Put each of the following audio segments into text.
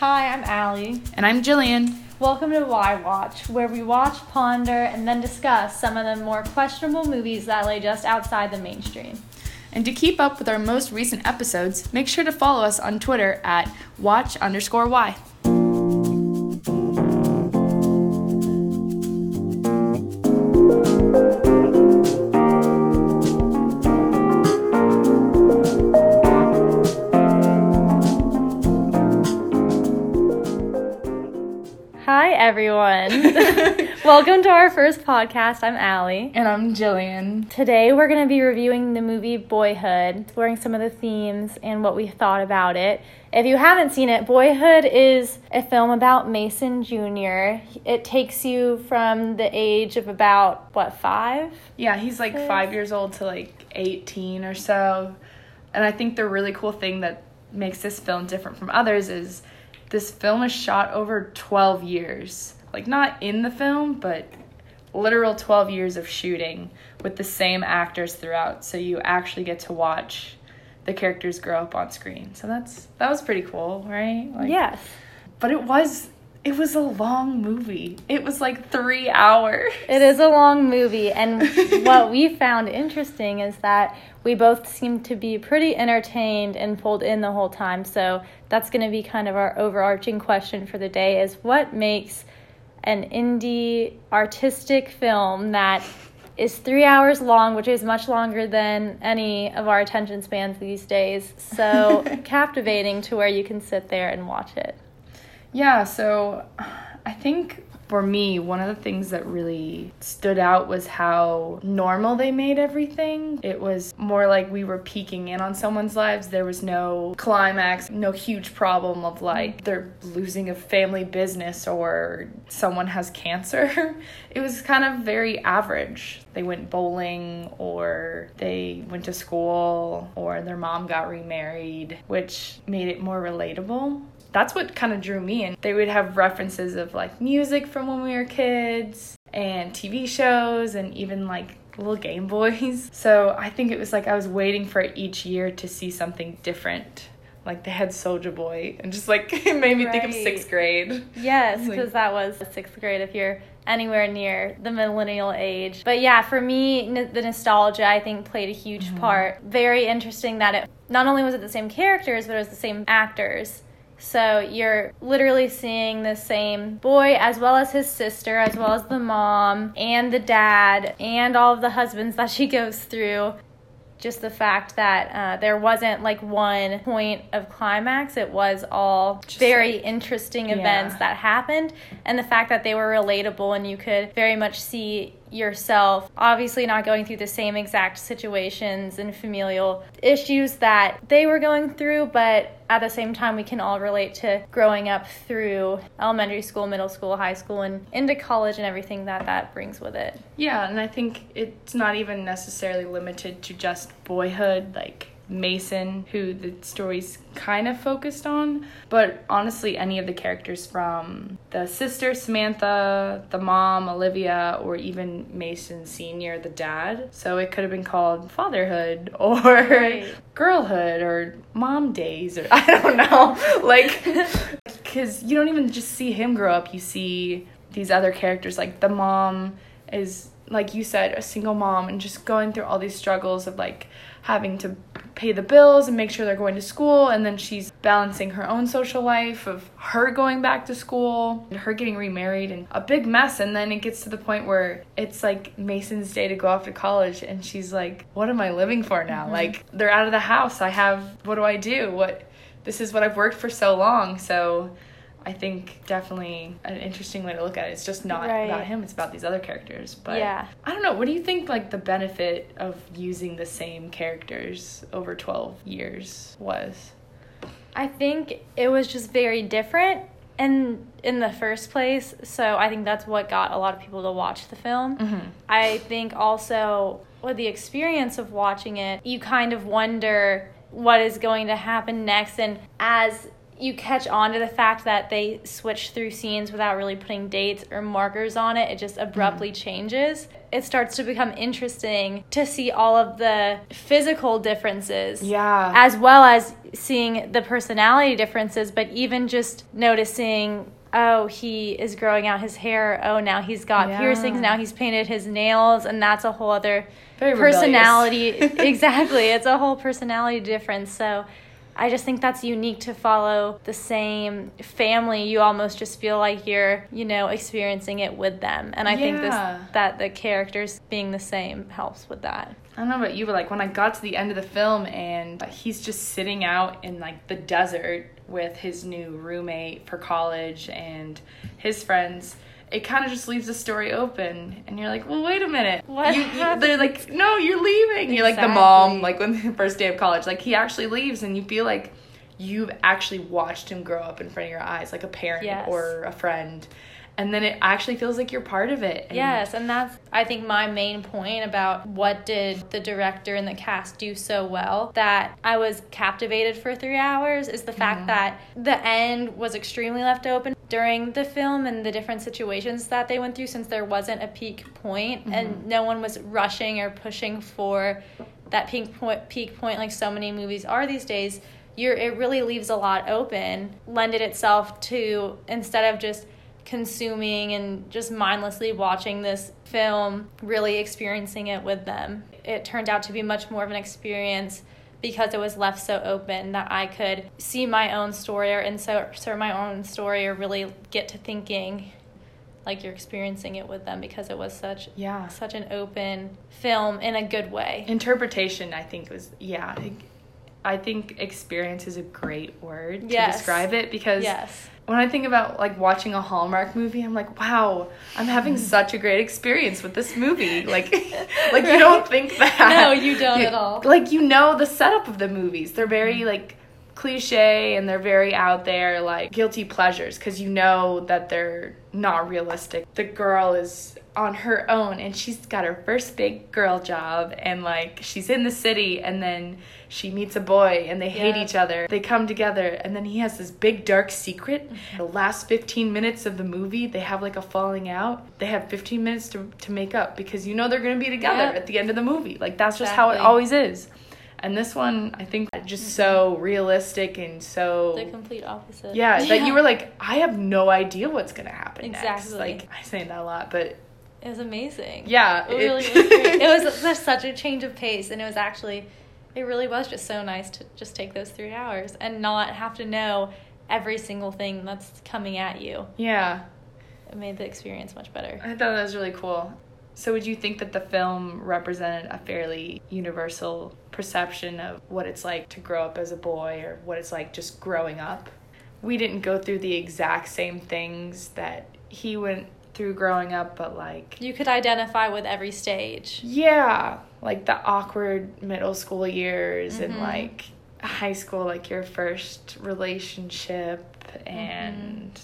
Hi, I'm Allie. And I'm Jillian. Welcome to Why Watch, where we watch, ponder, and then discuss some of the more questionable movies that lay just outside the mainstream. And to keep up with our most recent episodes, make sure to follow us on Twitter at watch underscore y. everyone. Welcome to our first podcast. I'm Allie. And I'm Jillian. Today, we're going to be reviewing the movie Boyhood, exploring some of the themes and what we thought about it. If you haven't seen it, Boyhood is a film about Mason Jr. It takes you from the age of about, what, five? Yeah, he's like Six. five years old to like 18 or so. And I think the really cool thing that makes this film different from others is this film is shot over 12 years. Like, not in the film, but literal 12 years of shooting with the same actors throughout. So you actually get to watch the characters grow up on screen. So that's that was pretty cool, right? Like, yes. But it was it was a long movie. It was like 3 hours. It is a long movie, and what we found interesting is that we both seemed to be pretty entertained and pulled in the whole time. So that's going to be kind of our overarching question for the day: is what makes an indie artistic film that is three hours long, which is much longer than any of our attention spans these days, so captivating to where you can sit there and watch it. Yeah, so I think for me, one of the things that really stood out was how normal they made everything. It was more like we were peeking in on someone's lives. There was no climax, no huge problem of like they're losing a family business or someone has cancer. It was kind of very average. They went bowling or they went to school or their mom got remarried, which made it more relatable that's what kind of drew me in. They would have references of like music from when we were kids and TV shows and even like little Game Boys. So I think it was like I was waiting for each year to see something different. Like they had Soldier Boy and just like it made me think of sixth grade. Yes, Like- because that was sixth grade if you're anywhere near the millennial age. But yeah, for me, n- the nostalgia I think played a huge mm-hmm. part. Very interesting that it not only was it the same characters, but it was the same actors. So you're literally seeing the same boy as well as his sister, as well as the mom and the dad and all of the husbands that she goes through. Just the fact that uh, there wasn't like one point of climax. It was all Just, very like, interesting yeah. events that happened. And the fact that they were relatable and you could very much see yourself obviously not going through the same exact situations and familial issues that they were going through but at the same time we can all relate to growing up through elementary school middle school high school and into college and everything that that brings with it. Yeah, and I think it's not even necessarily limited to just boyhood, like Mason, who the story's kind of focused on, but honestly, any of the characters from the sister Samantha, the mom Olivia, or even Mason Sr., the dad. So it could have been called fatherhood or Right. girlhood or mom days or I don't know. Like, because you don't even just see him grow up, you see these other characters. Like, the mom is, like you said, a single mom and just going through all these struggles of like having to pay the bills and make sure they're going to school. And then she's balancing her own social life of her going back to school and her getting remarried and a big mess. And then it gets to the point where it's like Mason's day to go off to college. And she's like, what am I living for now? Mm-hmm. Like, they're out of the house. I have, what do I do? What, this is what I've worked for so long. So I think definitely an interesting way to look at it. It's just not Right. about him, it's about these other characters. But Yeah. I don't know, what do you think like the benefit of using the same characters over 12 years was? I think it was just very different in in the first place. So I think that's what got a lot of people to watch the film. Mhm. I think also with the experience of watching it, you kind of wonder what is going to happen next and as you catch on to the fact that they switch through scenes without really putting dates or markers on it. It just abruptly mm. changes. It starts to become interesting to see all of the physical differences. Yeah. As well as seeing the personality differences, but even just noticing oh, he is growing out his hair. Oh, now he's got yeah. piercings. Now he's painted his nails. And that's a whole other Very personality. exactly. It's a whole personality difference. So I just think that's unique to follow the same family. You almost just feel like you're, you know, experiencing it with them. And I yeah. think this that the characters being the same helps with that. I don't know about you, but like when I got to the end of the film and he's just sitting out in like the desert with his new roommate for college and his friends it kind of just leaves the story open and you're like well wait a minute what you, you, they're like no you're leaving exactly. you're like the mom like when the first day of college like he actually leaves and you feel like you've actually watched him grow up in front of your eyes like a parent yes. or a friend and then it actually feels like you're part of it. And yes, and that's I think my main point about what did the director and the cast do so well that I was captivated for 3 hours is the fact mm-hmm. that the end was extremely left open during the film and the different situations that they went through since there wasn't a peak point mm-hmm. and no one was rushing or pushing for that peak point peak point like so many movies are these days. You're, it really leaves a lot open, lended itself to instead of just consuming and just mindlessly watching this film, really experiencing it with them. It turned out to be much more of an experience because it was left so open that I could see my own story or insert my own story or really get to thinking like you're experiencing it with them because it was such yeah such an open film in a good way. Interpretation, I think was yeah. I think, experience is a great word to yes. describe it because yes when I think about like watching a Hallmark movie, I'm like, wow, I'm having such a great experience with this movie. Like, like right. you don't think that. No, you don't you, at all. Like you know the setup of the movies. They're very mm-hmm. like cliche and they're very out there like guilty pleasures because you know that they're not realistic. The girl is on her own and she's got her first big girl job and like she's in the city and then she meets a boy and they hate yeah. each other. They come together and then he has this big dark secret. Mm-hmm. The last 15 minutes of the movie, they have like a falling out. They have 15 minutes to, to make up because you know they're going to be together yeah. at the end of the movie. Like that's just how it always is. And this one, I think, just mm-hmm. so realistic and so the complete opposite. Yeah, yeah, that you were like, I have no idea what's gonna happen exactly. next. Like I say that a lot, but it was amazing. Yeah, it, it really was it was such a change of pace, and it was actually, it really was just so nice to just take those three hours and not have to know every single thing that's coming at you. Yeah, it made the experience much better. I thought that was really cool. So, would you think that the film represented a fairly universal perception of what it's like to grow up as a boy or what it's like just growing up? We didn't go through the exact same things that he went through growing up, but like. You could identify with every stage. Yeah. Like the awkward middle school years mm-hmm. and like high school, like your first relationship and. Mm-hmm.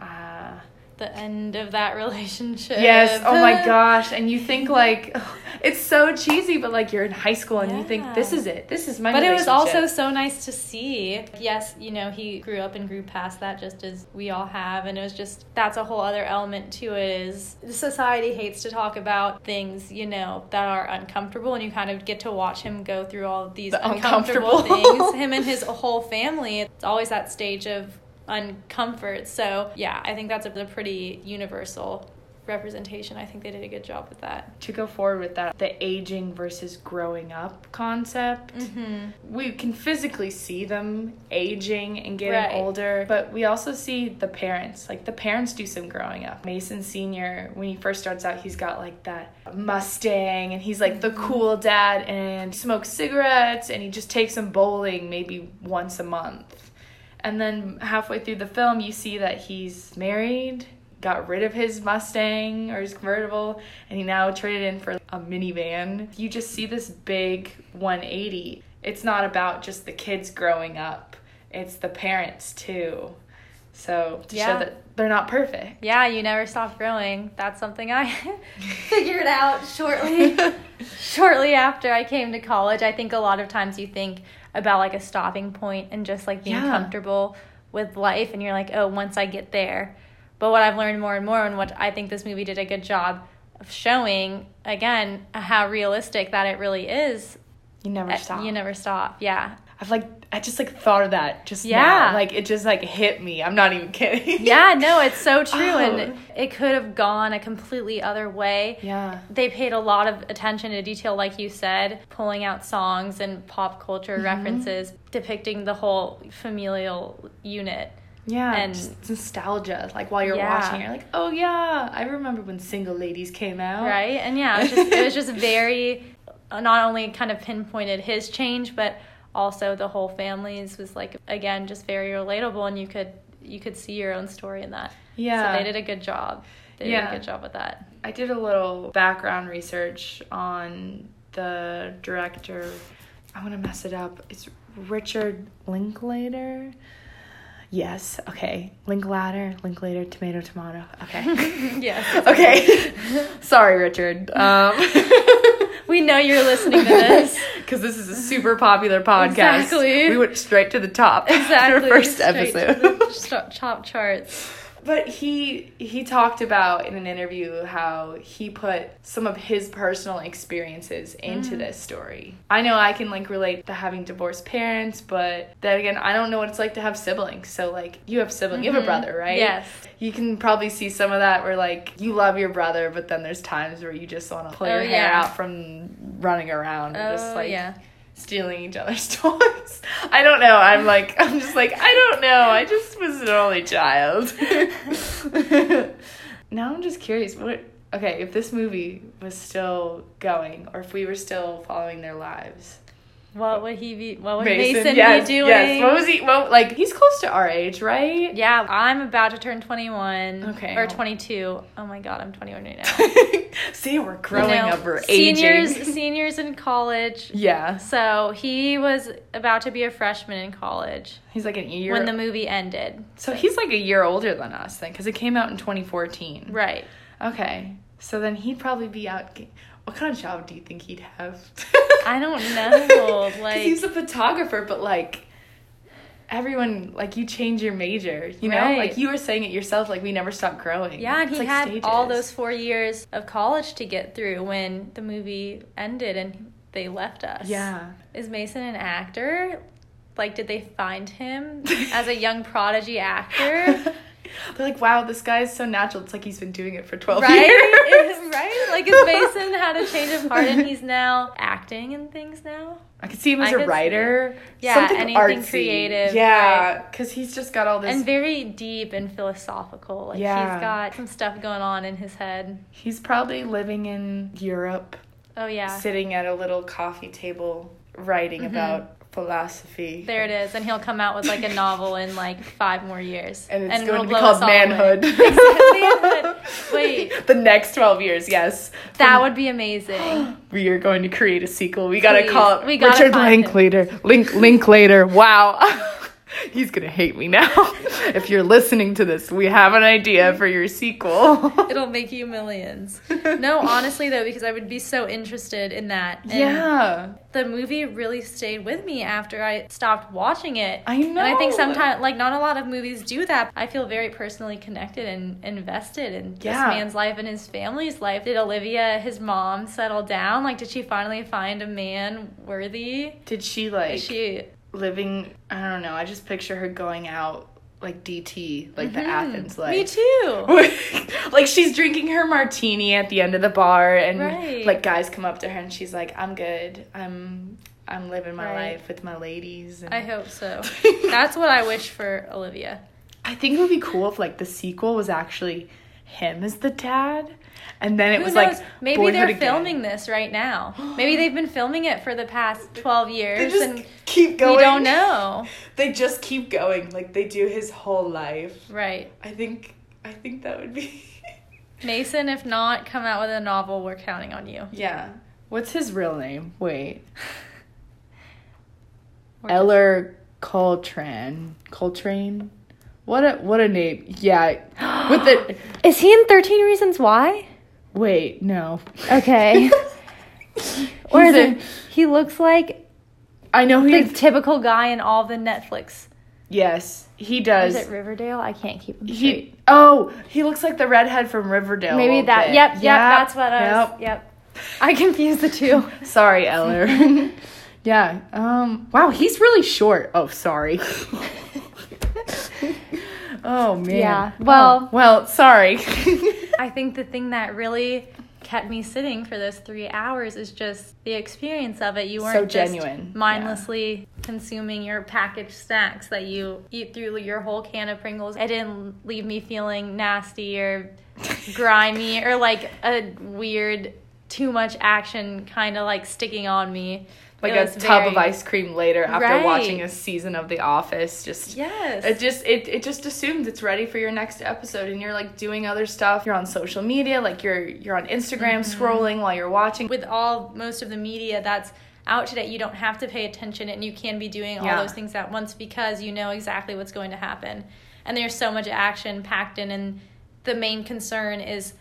Uh, the end of that relationship. Yes. Oh my gosh. And you think like it's so cheesy, but like you're in high school and yeah. you think this is it. This is my. But it was also so nice to see. Yes, you know he grew up and grew past that just as we all have, and it was just that's a whole other element to it. Is society hates to talk about things you know that are uncomfortable, and you kind of get to watch him go through all of these the uncomfortable, uncomfortable things. Him and his whole family. It's always that stage of uncomfort. So, yeah, I think that's a, a pretty universal representation. I think they did a good job with that. To go forward with that, the aging versus growing up concept, mm-hmm. we can physically see them aging and getting right. older, but we also see the parents. Like the parents do some growing up. Mason Sr., when he first starts out, he's got like that Mustang and he's like the mm-hmm. cool dad and smokes cigarettes and he just takes them bowling maybe once a month and then halfway through the film, you see that he's married, got rid of his Mustang or his convertible, and he now traded in for a minivan. You just see this big 180. It's not about just the kids growing up, it's the parents too. So to yeah. show that they're not perfect. Yeah, you never stop growing. That's something I figured out shortly shortly after I came to college. I think a lot of times you think about like a stopping point and just like being yeah. comfortable with life and you're like, oh, once I get there. But what I've learned more and more, and what I think this movie did a good job of showing, again, how realistic that it really is. You never Uh, stop. You never stop. Yeah. I've like I just like thought of that just Yeah. now. Like it just like hit me. I'm not even kidding. Yeah, no, it's so true. Oh. And it could have gone a completely other way. Yeah. They paid a lot of attention to detail, like you said, pulling out songs and pop culture Mm-hmm. references, depicting the whole familial unit. Yeah, And- just nostalgia. Like while you're Yeah. watching, you're like, oh yeah, I remember when Single Ladies came out. right and yeah it was just, it was just very uh, not only kind of pinpointed his change but also the whole family's was like again just very relatable and you could you could see your own story in that Yeah. so they did a good job they did a good job with that I did a little background research on the director. I'm gonna mess it up. It's Richard Linklater. Yes. Okay. Linklater. Linklater. Tomato. Tomato. Okay. yes okay. Sorry, Richard. Um, we know you're listening to this because this is a super popular podcast. Exactly. We went straight to the top. exactly Our first straight to episode. the ch- chop charts But he he talked about in an interview how he put some of his personal experiences into mm. this story. I know I can like relate to having divorced parents, but then again, I don't know what it's like to have siblings. So like you have siblings, you have a mm-hmm. brother, right? Yes. You can probably see some of that where like you love your brother, but then there's times where you just want to pull Oh, your hair out from running around and just Oh, like yeah. Stealing each other's toys. I don't know. I'm like, I'm just like, I don't know. I just was an only child. now I'm just curious. What? Okay, if this movie was still going, or if we were still following their lives, what would he be what would mason, yes, be doing yes. What was he? Well, like he's close to our age, right? yeah i'm about to turn 21 Okay. or 22 oh my god i'm 21 right now See, we're growing You know, up. We're seniors aging. seniors in college Yeah, so he was about to be a freshman in college he's like an year. when the movie ended so he's like a year older than us then, because it came out in 2014. right Okay, so then he'd probably be out. What kind of job do you think he'd have? i don't know like he's a photographer, but like everyone, like you change your major, you know? Right. Like you were saying it yourself, like we never stop growing. yeah and It's he like had stages. all those four years of college to get through when the movie ended and they left us Yeah. is mason an actor like did they find him as a young prodigy actor They're like, wow, this guy is so natural. It's like he's been doing it for 12 right? years. right? Like if Mason had a change of heart and he's now acting and things now. I could see him as could a writer. Yeah, something anything artsy. creative, Yeah, because he's just got all this. And very deep and philosophical. Like Yeah. he's got some stuff going on in his head. he's probably living in Europe, Oh yeah. sitting at a little coffee table, writing mm-hmm. about philosophy. There it is. And he'll come out with like a novel in like five more years. And it's it'll going to be called us all away. Manhood. Manhood. Wait. the next 12 years, yes. That would be amazing. We are going to create a sequel. We gotta call it We gotta Richard him. Linklater. Link Linklater. Wow. He's gonna hate me now. if you're listening to this, we have an idea for your sequel. It'll make you millions. No, honestly though, because I would be so interested in that. And yeah. the movie really stayed with me after I stopped watching it. I know. And I think sometimes, like, not a lot of movies do that. I feel very personally connected and invested in Yeah. this man's life and his family's life. Did Olivia, his mom, settle down? Like, did she finally find a man worthy? Did she like Is she? Living I don't know, I just picture her going out like DT, like the Mhm. Athens life. Me too. like she's drinking her martini at the end of the bar and Right. like guys come up to her and she's like i'm good i'm i'm living my Right. life with my ladies and I hope so. That's what I wish for Olivia. i think it would be cool if like the sequel was actually him as the dad and then it Who was knows? like Maybe Boyhood they're again. filming this right now. Maybe they've been filming it for the past 12 they years just and keep going we don't know. they just keep going like they do his whole life Right. i think i think that would be Mason, if not, come out with a novel. We're counting on you. yeah what's his real name wait We're Ellar Coltrane. Coltrane? What a what a name. Yeah. With the Is he in 13 Reasons Why? Wait, no. Okay. or is it, he looks like I know the he's typical guy in all the Netflix Yes, he does. Is it Riverdale? I can't keep them he oh, he looks like the redhead from Riverdale. Maybe that. bit. Yep, yep, That's what I was. Yep. Yep. I confused the two. Sorry, Ellar. yeah. Um. Wow, he's really short. Oh, sorry. oh man. Yeah, well- Oh, well, sorry. I think the thing that really kept me sitting for those three hours is just the experience of it. You weren't So just genuine, mindlessly consuming your packaged snacks that you eat through your whole can of Pringles. It didn't leave me feeling nasty or grimy or like a weird, too much action kind of like sticking on me. like a tub of ice cream later after Right. watching a season of The Office. Just Yes. It just it, it just assumes it's ready for your next episode and you're like doing other stuff. You're on social media, like you're you're on Instagram Mm-hmm. scrolling while you're watching. with all most of the media that's out today you don't have to pay attention and you can be doing all Yeah. those things at once because you know exactly what's going to happen and there's so much action packed in and the main concern is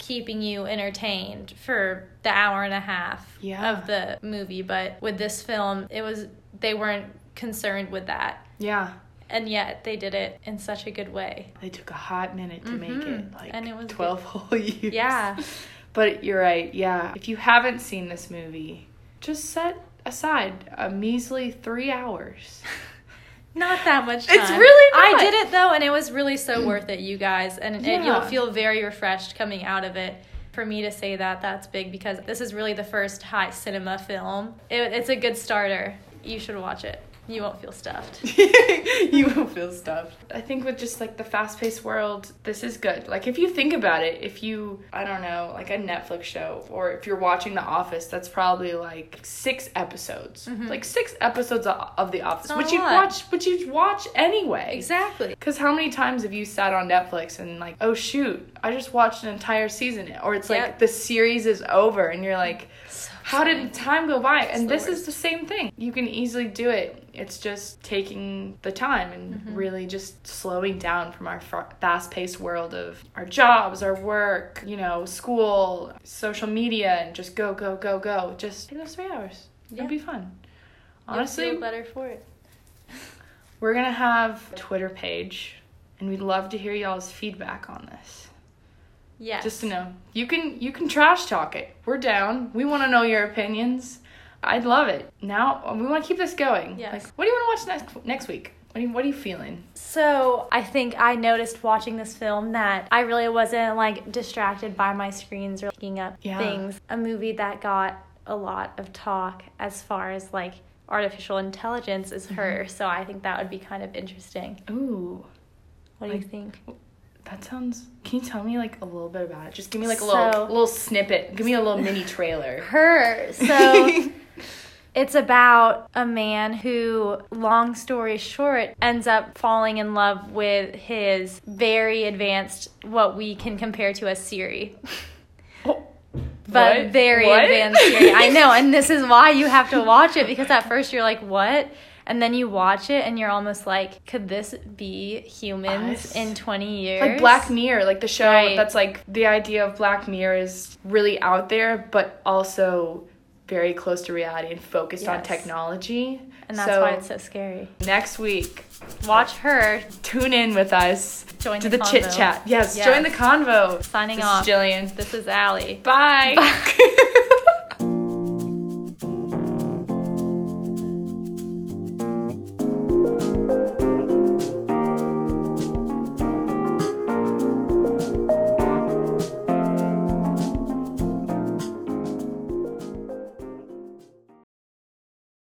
keeping you entertained for the hour and a half Yeah. of the movie but with this film it was they weren't concerned with that Yeah. and yet they did it in such a good way They took a hot minute to make it Mhm. like And it was 12 whole years. yeah But you're right. Yeah. If you haven't seen this movie, just set aside a measly 3 hours. Not that much time. It's really I did it though, and it was really so worth it, you guys. And, and Yeah. you'll feel very refreshed coming out of it. For me to say that, that's big because this is really the first high cinema film. It, it's a good starter. You should watch it. You won't feel stuffed. you won't feel stuffed. I think with just like the fast paced world, this is good. Like if you think about it, if you I don't know, like a Netflix show or if you're watching The Office, that's probably like six episodes. Mm-hmm. Like six episodes of of The Office, which you watch which you watch anyway. Exactly. Because how many times have you sat on Netflix and like, oh shoot, I just watched an entire season, or it's like Yep. the series is over, and you're like, So how did time go by? And this is the same thing. You can easily do it. It's just taking the time and Mm-hmm. really just slowing down from our fast paced world of our jobs, our work, you know, school, social media, and just go, go, go, go. Just take those three hours. Yeah. It'll be fun. Honestly, You'll feel better for it. we're gonna have a Twitter page, and we'd love to hear y'all's feedback on this. Yes. Just to know, you can you can trash talk it. We're down. We want to know your opinions. I'd love it. Now we want to keep this going. Yes. Like, what do you want to watch next next week? What are you, what are you feeling? So I think I noticed watching this film that I really wasn't like distracted by my screens or looking up Yeah. things. A movie that got a lot of talk as far as like artificial intelligence is her. Mm-hmm. So I think that would be kind of interesting. Ooh, What do you think? that sounds. Can you tell me like a little bit about it? Just give me like a So- little little snippet. Give me a little mini trailer. Her. So it's about a man who, long story short, ends up falling in love with his very advanced, what we can compare to as Siri. Oh, but what? very What? advanced Siri. I know, and this is why you have to watch it because at first you're like, "What?" And then you watch it and you're almost like, "Could this be humans Us? in 20 years?" like Black Mirror, like the show Right. that's like the idea of Black Mirror is really out there, but also very close to reality and focused on technology. and that's So, why it's so scary. next week. Watch her. Tune in with us Join to the the, chit chat. Yes, Yes. join the convo. Signing this off. Is Jillian. This is Allie. Bye.